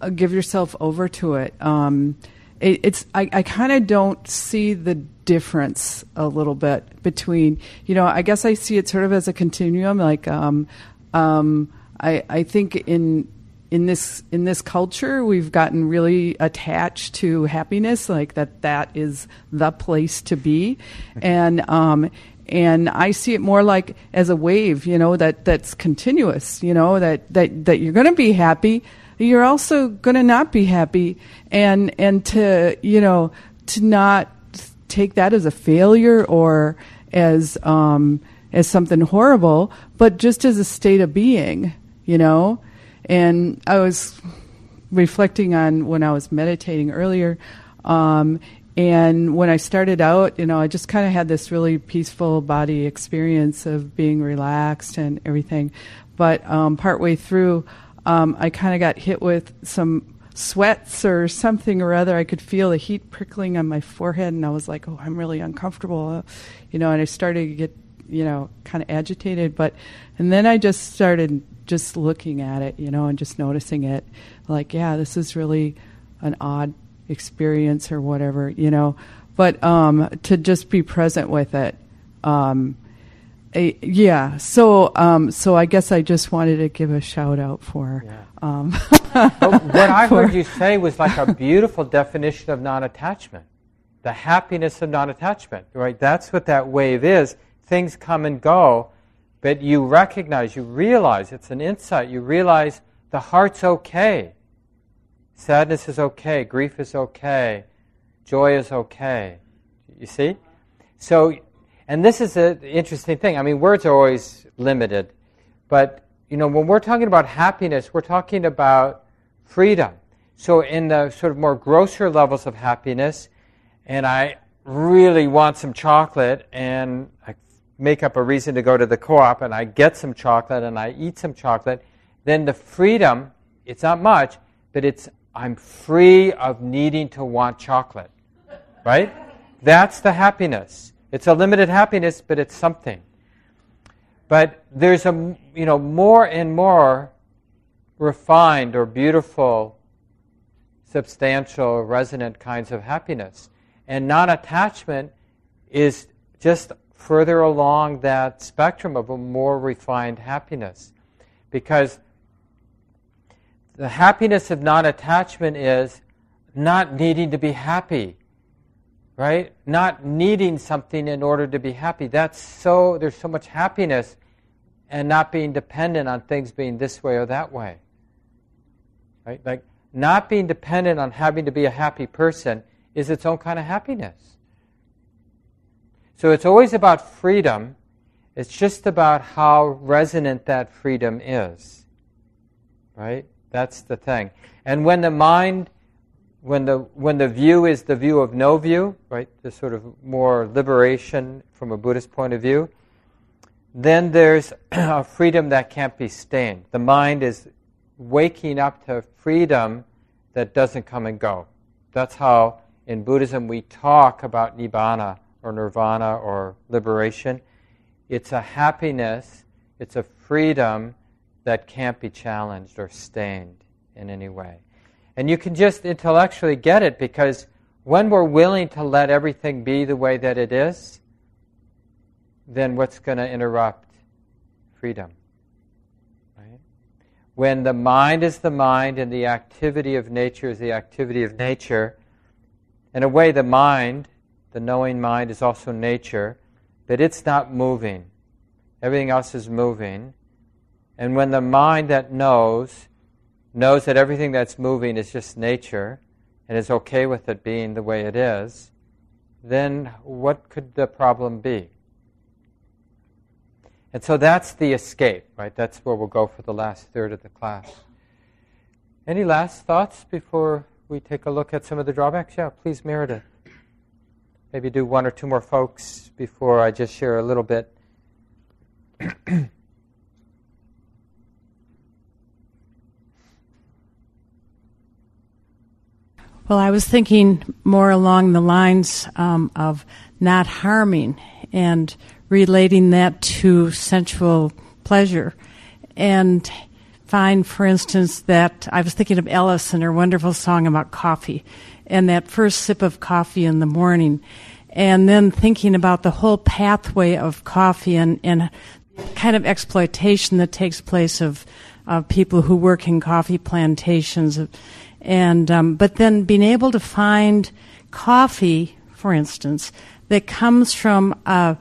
Speaker 9: uh, give yourself over to it, um, it it's I, I kind of don't see the difference a little bit between you know I guess I see it sort of as a continuum like um, um, I I think in in this in this culture we've gotten really attached to happiness like that that is the place to be. And um and I see it more like as a wave you know that that's continuous you know that that that you're going to be happy you're also going to not be happy and and to you know to not take that as a failure or as um as something horrible but just as a state of being you know and I was reflecting on when I was meditating earlier. Um, and when I started out, you know, I just kind of had this really peaceful body experience of being relaxed and everything. But um, partway through, um, I kind of got hit with some sweats or something or other. I could feel the heat prickling on my forehead, and I was like, "Oh, I'm really uncomfortable," you know. And I started to get, you know, kind of agitated. But and then I just started just looking at it, you know, and just noticing it, like, yeah, this is really an odd experience or whatever, you know. But um, to just be present with it, um, a, yeah. So, um, so I guess I just wanted to give a shout out for. Yeah. Um,
Speaker 2: what I heard you say was like a beautiful definition of non-attachment, the happiness of non-attachment. Right? That's what that wave is. Things come and go, but you recognize, you realize, it's an insight, you realize the heart's okay. Sadness is okay, grief is okay, joy is okay. You see? So, and this is an interesting thing. I mean, words are always limited, but you know, when we're talking about happiness, we're talking about freedom. So, in the sort of more grosser levels of happiness, and I really want some chocolate, and I make up a reason to go to the co-op and I get some chocolate and I eat some chocolate, then the freedom, it's not much, but it's I'm free of needing to want chocolate. Right? That's the happiness. It's a limited happiness, but it's something. But there's a you know more and more refined or beautiful, substantial, resonant kinds of happiness. And non-attachment is just further along that spectrum of a more refined happiness. Because the happiness of non attachment is not needing to be happy, right? Not needing something in order to be happy. That's so, there's so much happiness and not being dependent on things being this way or that way. Right? Like, not being dependent on having to be a happy person is its own kind of happiness. So it's always about freedom. It's just about how resonant that freedom is. Right? That's the thing. And when the mind, when the, when the view is the view of no view, right, the sort of more liberation from a Buddhist point of view, then there's a freedom that can't be stained. The mind is waking up to freedom that doesn't come and go. That's how in Buddhism we talk about nibbana or nirvana or liberation. It's a happiness, it's a freedom that can't be challenged or stained in any way. And you can just intellectually get it because when we're willing to let everything be the way that it is, then what's going to interrupt freedom? Right? When the mind is the mind and the activity of nature is the activity of nature, in a way, the mind the knowing mind is also nature, but it's not moving. Everything else is moving. And when the mind that knows knows that everything that's moving is just nature and is okay with it being the way it is, then what could the problem be? And so that's the escape, right? That's where we'll go for the last third of the class. Any last thoughts before we take a look at some of the drawbacks? Yeah, please, Meredith. Maybe do one or two more folks before I just share a little bit.
Speaker 10: Well, I was thinking more along the lines um, of not harming and relating that to sensual pleasure. And find, for instance, that I was thinking of Ellis and her wonderful song about coffee and that first sip of coffee in the morning. And then thinking about the whole pathway of coffee and, and kind of exploitation that takes place of, of people who work in coffee plantations and um, but then being able to find coffee, for instance, that comes from a,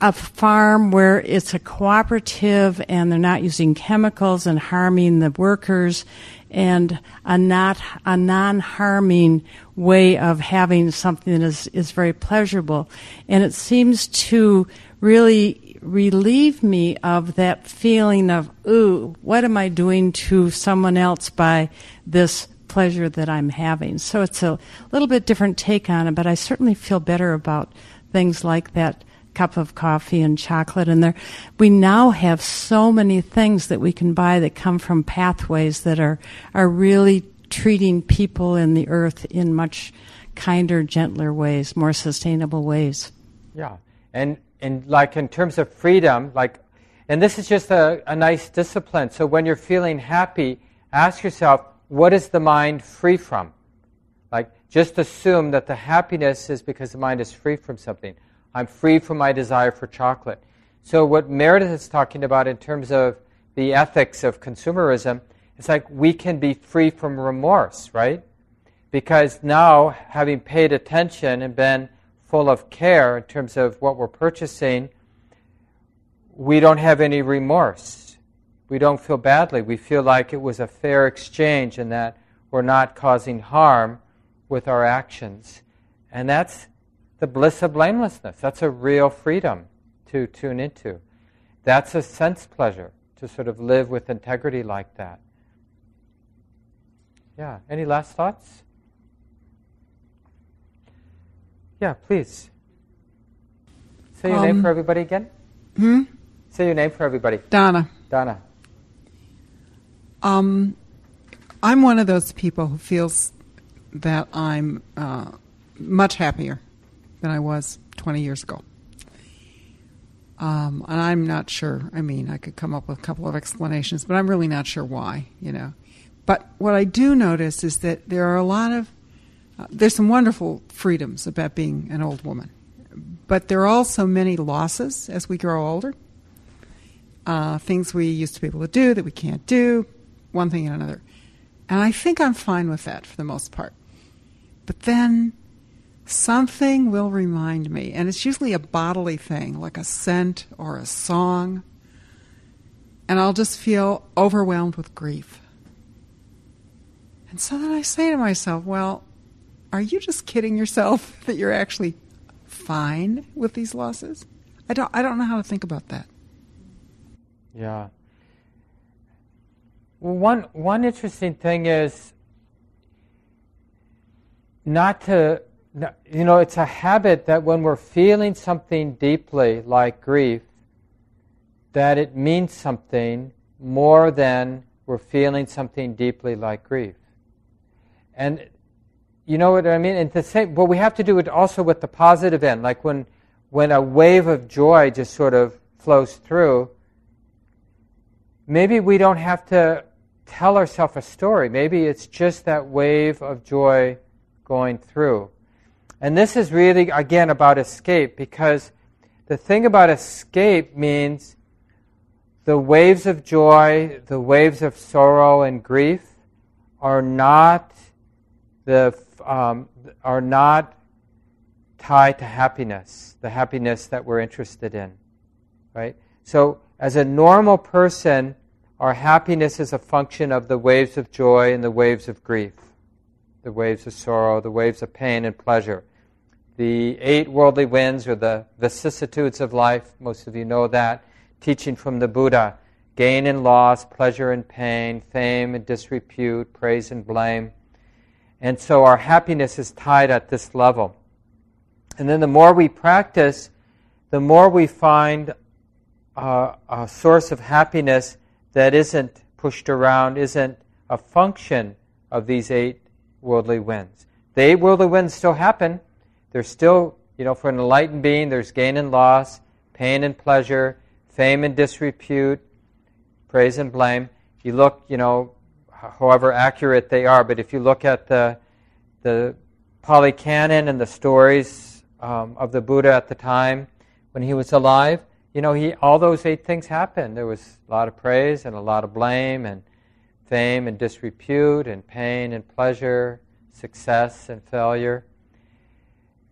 Speaker 10: a farm where it's a cooperative and they're not using chemicals and harming the workers and a not a non-harming way of having something that is, is very pleasurable. And it seems to really relieve me of that feeling of, ooh, what am I doing to someone else by this pleasure that I'm having? So it's a little bit different take on it, but I certainly feel better about things like that cup of coffee and chocolate and there. We now have so many things that we can buy that come from pathways that are are really treating people and the earth in much kinder gentler ways more sustainable ways.
Speaker 2: Yeah. And in like in terms of freedom, like, and this is just a, a nice discipline. So when you're feeling happy, ask yourself, what is the mind free from? Like, just assume that the happiness is because the mind is free from something. I'm free from my desire for chocolate. So what Meredith is talking about in terms of the ethics of consumerism, it's like we can be free from remorse, right? Because now, having paid attention and been full of care in terms of what we're purchasing, we don't have any remorse. We don't feel badly. We feel like it was a fair exchange and that we're not causing harm with our actions. And that's the bliss of blamelessness. That's a real freedom to tune into. That's a sense pleasure to sort of live with integrity like that. Yeah. Any last thoughts? Yeah, please. Say your um, name for everybody again.
Speaker 11: Hmm?
Speaker 2: Say your name for everybody.
Speaker 11: Donna.
Speaker 2: Donna.
Speaker 11: Um, I'm one of those people who feels that I'm uh, much happier than I was 20 years ago. Um, and I'm not sure. I mean, I could come up with a couple of explanations, but I'm really not sure why, you know. But what I do notice is that there are a lot of there's some wonderful freedoms about being an old woman, but there are also many losses as we grow older. Uh, things we used to be able to do that we can't do, one thing and another. And I think I'm fine with that for the most part. But then something will remind me, and it's usually a bodily thing, like a scent or a song, and I'll just feel overwhelmed with grief. And so then I say to myself, well, are you just kidding yourself that you're actually fine with these losses? I don't I don't know how to think about that.
Speaker 2: Yeah. Well, one one interesting thing is not to you know it's a habit that when we're feeling something deeply like grief that it means something more than we're feeling something deeply like grief and you know what I mean? And the same, but we have to do it also with the positive end. Like when, when a wave of joy just sort of flows through, maybe we don't have to tell ourselves a story. Maybe it's just that wave of joy going through. And this is really, again, about escape because the thing about escape means the waves of joy, the waves of sorrow and grief are not the um, are not tied to happiness, the happiness that we're interested in, right? So, as a normal person, our happiness is a function of the waves of joy and the waves of grief, the waves of sorrow, the waves of pain and pleasure. The eight worldly winds or the vicissitudes of life, most of you know that, teaching from the Buddha gain and loss, pleasure and pain, fame and disrepute, praise and blame. And so our happiness is tied at this level. And then the more we practice, the more we find uh, a source of happiness that isn't pushed around, isn't a function of these eight worldly winds. The eight worldly winds still happen. There's still, you know, for an enlightened being, there's gain and loss, pain and pleasure, fame and disrepute, praise and blame. You look, you know, however accurate they are, but if you look at the, the Pali Canon and the stories um, of the Buddha at the time when he was alive, you know, he, all those eight things happened. There was a lot of praise and a lot of blame and fame and disrepute and pain and pleasure, success and failure.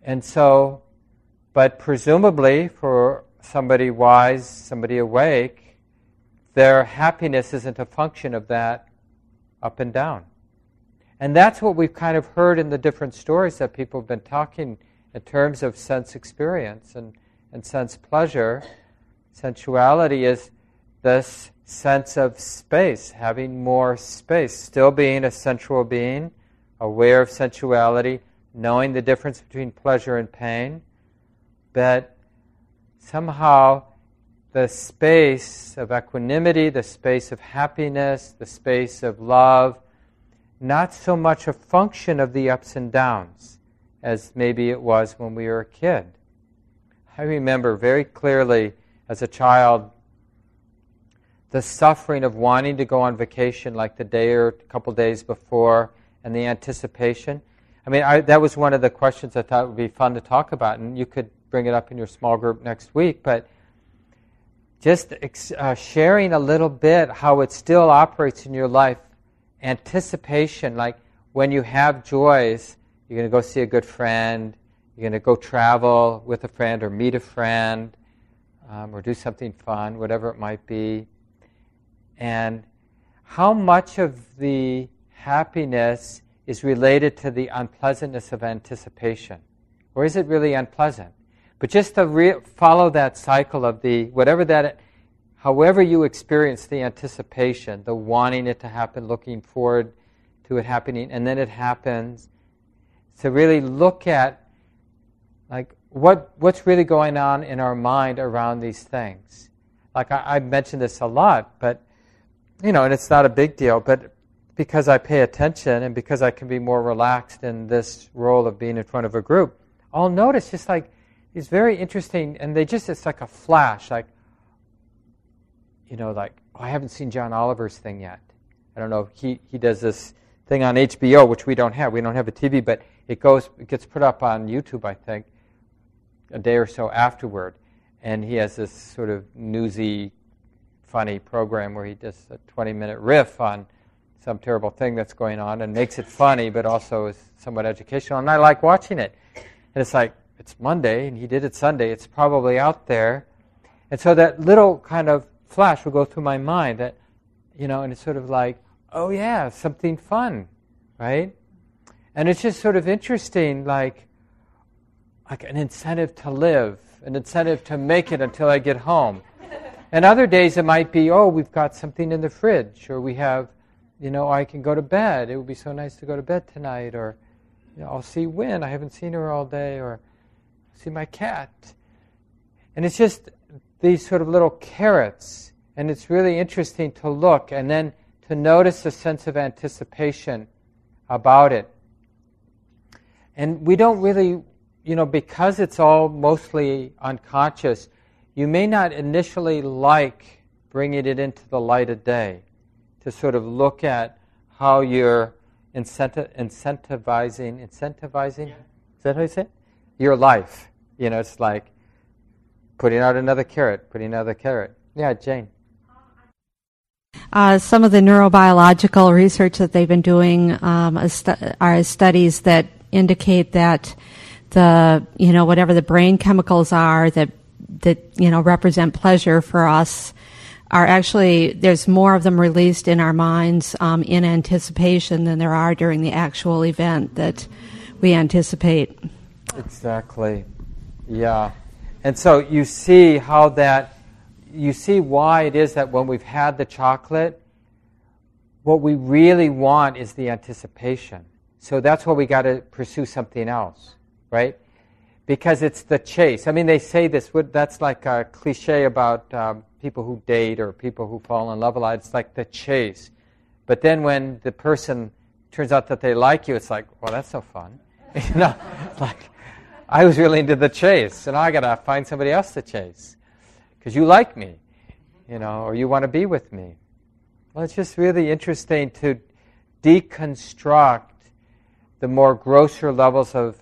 Speaker 2: And so, but presumably for somebody wise, somebody awake, their happiness isn't a function of that up and down. And that's what we've kind of heard in the different stories that people have been talking in terms of sense experience and, and sense pleasure Sensuality is this sense of space, having more space, still being a sensual being, aware of sensuality, knowing the difference between pleasure and pain, but somehow the space of equanimity, the space of happiness, the space of love, not so much a function of the ups and downs as maybe it was when we were a kid. I remember very clearly as a child the suffering of wanting to go on vacation like the day or a couple days before and the anticipation. I mean, I, that was one of the questions I thought would be fun to talk about, and you could bring it up in your small group next week. But just uh, sharing a little bit how it still operates in your life, anticipation, like when you have joys, you're going to go see a good friend, you're going to go travel with a friend or meet a friend, um, or do something fun, whatever it might be. And how much of the happiness is related to the unpleasantness of anticipation? Or is it really unpleasant? But just to re- follow that cycle of the, whatever that, however you experience the anticipation, the wanting it to happen, looking forward to it happening, and then it happens, to really look at, like, what, what's really going on in our mind around these things. Like I, I mentioned this a lot, but you know, and it's not a big deal, but because I pay attention and because I can be more relaxed in this role of being in front of a group, I'll notice just like these very interesting, and they just, it's like a flash, like, you know, like, oh, I haven't seen John Oliver's thing yet. I don't know, he, he does this thing on HBO, which we don't have. We don't have a TV, but it goes, it gets put up on YouTube, I think a day or so afterward. And he has this sort of newsy, funny program where he does a 20 minute riff on some terrible thing that's going on and makes it funny, but also is somewhat educational. And I like watching it. And it's like, it's Monday, and he did it Sunday. It's probably out there. And so that little kind of flash will go through my mind that, you know, and it's sort of like, oh yeah, something fun, right? And it's just sort of interesting, like, like an incentive to live, an incentive to make it until I get home. And other days it might be, oh, we've got something in the fridge, or we have, you know, I can go to bed. It would be so nice to go to bed tonight, or you know, I'll see Wynn. I haven't seen her all day, or see my cat. And it's just these sort of little carrots, and it's really interesting to look and then to notice a sense of anticipation about it. And we don't really you know, because it's all mostly unconscious, you may not initially like bringing it into the light of day to sort of look at how you're incentivizing, incentivizing, yeah. is that how you say it? Your life. You know, it's like putting out another carrot, putting another carrot. Yeah, Jane.
Speaker 1: Uh, some of the neurobiological research that they've been doing um, are studies that indicate that the you know whatever the brain chemicals are that that you know represent pleasure for us are actually there's more of them released in our minds um, in anticipation than there are during the actual event that we anticipate.
Speaker 2: Exactly. Yeah. And so you see how that, you see why it is that when we've had the chocolate, what we really want is the anticipation. So that's why we got to pursue something else, right? Because it's the chase. I mean, they say this, that's like a cliche about um, people who date or people who fall in love a lot. It's like the chase. But then when the person turns out that they like you, it's like, well, that's so fun. you know, like I was really into the chase, and I got to find somebody else to chase because you like me, you know, or you want to be with me. Well, it's just really interesting to deconstruct the more grosser levels of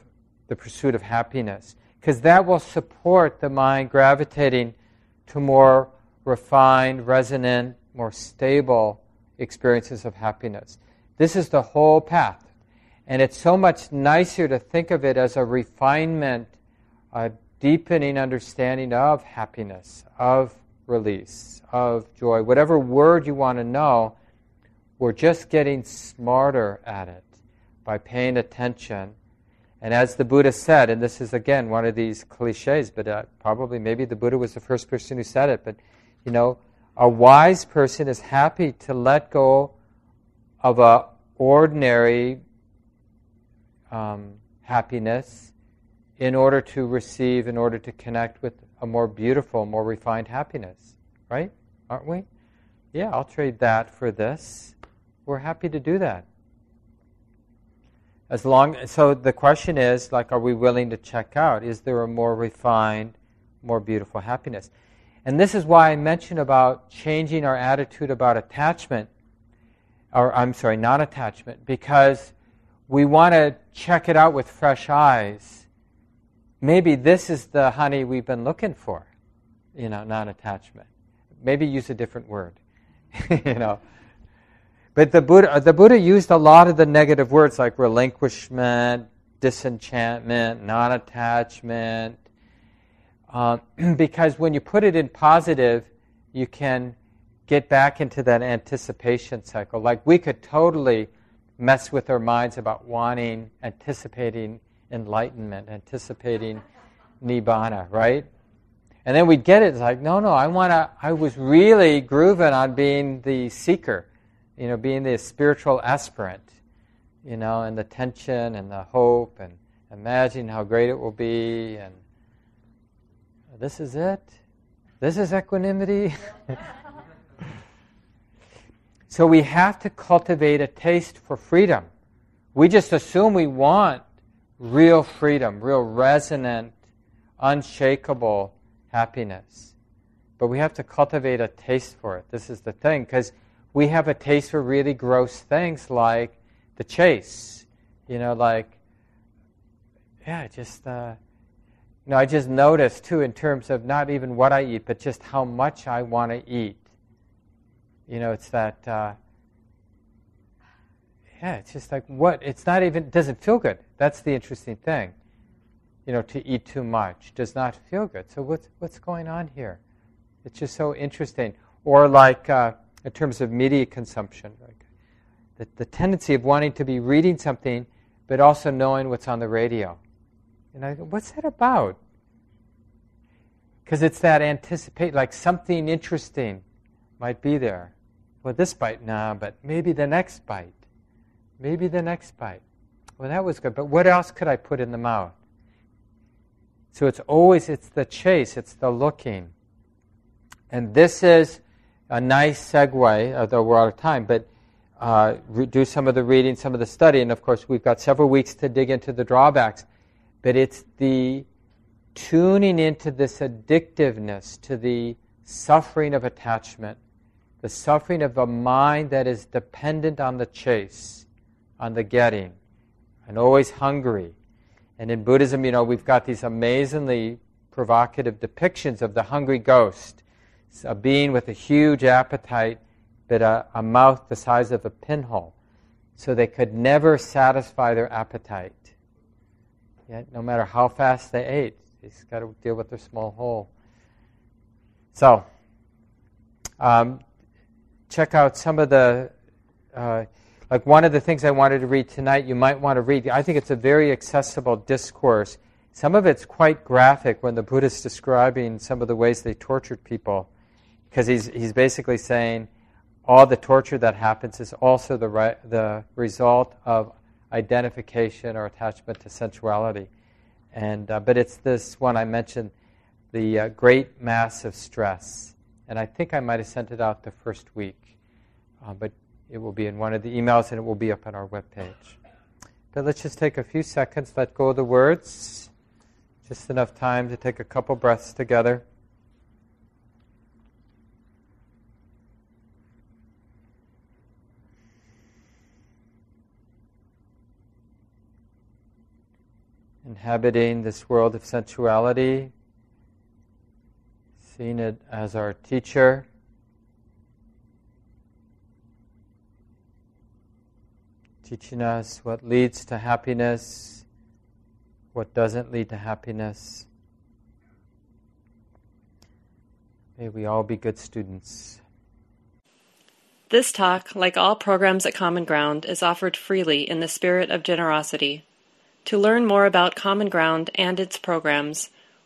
Speaker 2: the pursuit of happiness because that will support the mind gravitating to more refined, resonant, more stable experiences of happiness. This is the whole path. And it's so much nicer to think of it as a refinement, a deepening understanding of happiness, of release, of joy. Whatever word you want to know, we're just getting smarter at it by paying attention. And as the Buddha said, and this is again one of these cliches, but uh, probably maybe the Buddha was the first person who said it, but you know, a wise person is happy to let go of a ordinary um, happiness in order to receive, in order to connect with a more beautiful, more refined happiness. Right? Aren't we? Yeah, I'll trade that for this. We're happy to do that. As long so the question is like are we willing to check out is there a more refined, more beautiful happiness? And this is why I mentioned about changing our attitude about attachment or I'm sorry, non attachment because we want to check it out with fresh eyes. Maybe this is the honey we've been looking for, you know, non attachment. Maybe use a different word, you know. But the Buddha, the Buddha used a lot of the negative words like relinquishment, disenchantment, non attachment, um, because when you put it in positive, you can get back into that anticipation cycle. Like we could totally mess with our minds about wanting, anticipating enlightenment, anticipating nibbana, right? And then we'd get it. It's like, no, no, I want to. I was really grooving on being the seeker, you know, being the spiritual aspirant, you know, and the tension and the hope and imagine how great it will be. And this is it. This is equanimity. So we have to cultivate a taste for freedom. We just assume we want real freedom, real resonant, unshakable happiness. But we have to cultivate a taste for it. This is the thing, because we have a taste for really gross things like the chase. You know, like, yeah, just, uh, you know, I just noticed too, in terms of not even what I eat, but just how much I want to eat. You know, it's that, uh, yeah, it's just like what? It's not even, doesn't feel good. That's the interesting thing. You know, to eat too much does not feel good. So what's, what's going on here? It's just so interesting. Or like uh, in terms of media consumption, like the, the tendency of wanting to be reading something, but also knowing what's on the radio. And I go, what's that about? Because it's that anticipate, like something interesting might be there well, this bite, nah, but maybe the next bite. Maybe the next bite. Well, that was good, but what else could I put in the mouth? So it's always, it's the chase, it's the looking. And this is a nice segue, although we're out of time, but uh, do some of the reading, some of the study, and of course we've got several weeks to dig into the drawbacks. But it's the tuning into this addictiveness, to the suffering of attachment, the suffering of a mind that is dependent on the chase, on the getting, and always hungry. And in Buddhism, you know, we've got these amazingly provocative depictions of the hungry ghost, it's a being with a huge appetite, but a, a mouth the size of a pinhole. So they could never satisfy their appetite. Yet, no matter how fast they ate, they just got to deal with their small hole. So, Um, check out some of the, uh, like one of the things I wanted to read tonight, you might want to read. I think it's a very accessible discourse. Some of it's quite graphic when the Buddha is describing some of the ways they tortured people, because he's, he's basically saying all the torture that happens is also the, re- the result of identification or attachment to sensuality. And, uh, but it's this one I mentioned, the uh, great mass of stress. And I think I might have sent it out the first week. Uh, but it will be in one of the emails and it will be up on our webpage. But let's just take a few seconds, let go of the words. Just enough time to take a couple breaths together. Inhabiting this world of sensuality, seeing it as our teacher. teaching us what leads to happiness, what doesn't lead to happiness. May we all be good students.
Speaker 12: This talk, like all programs at Common Ground, is offered freely in the spirit of generosity. To learn more about Common Ground and its programs,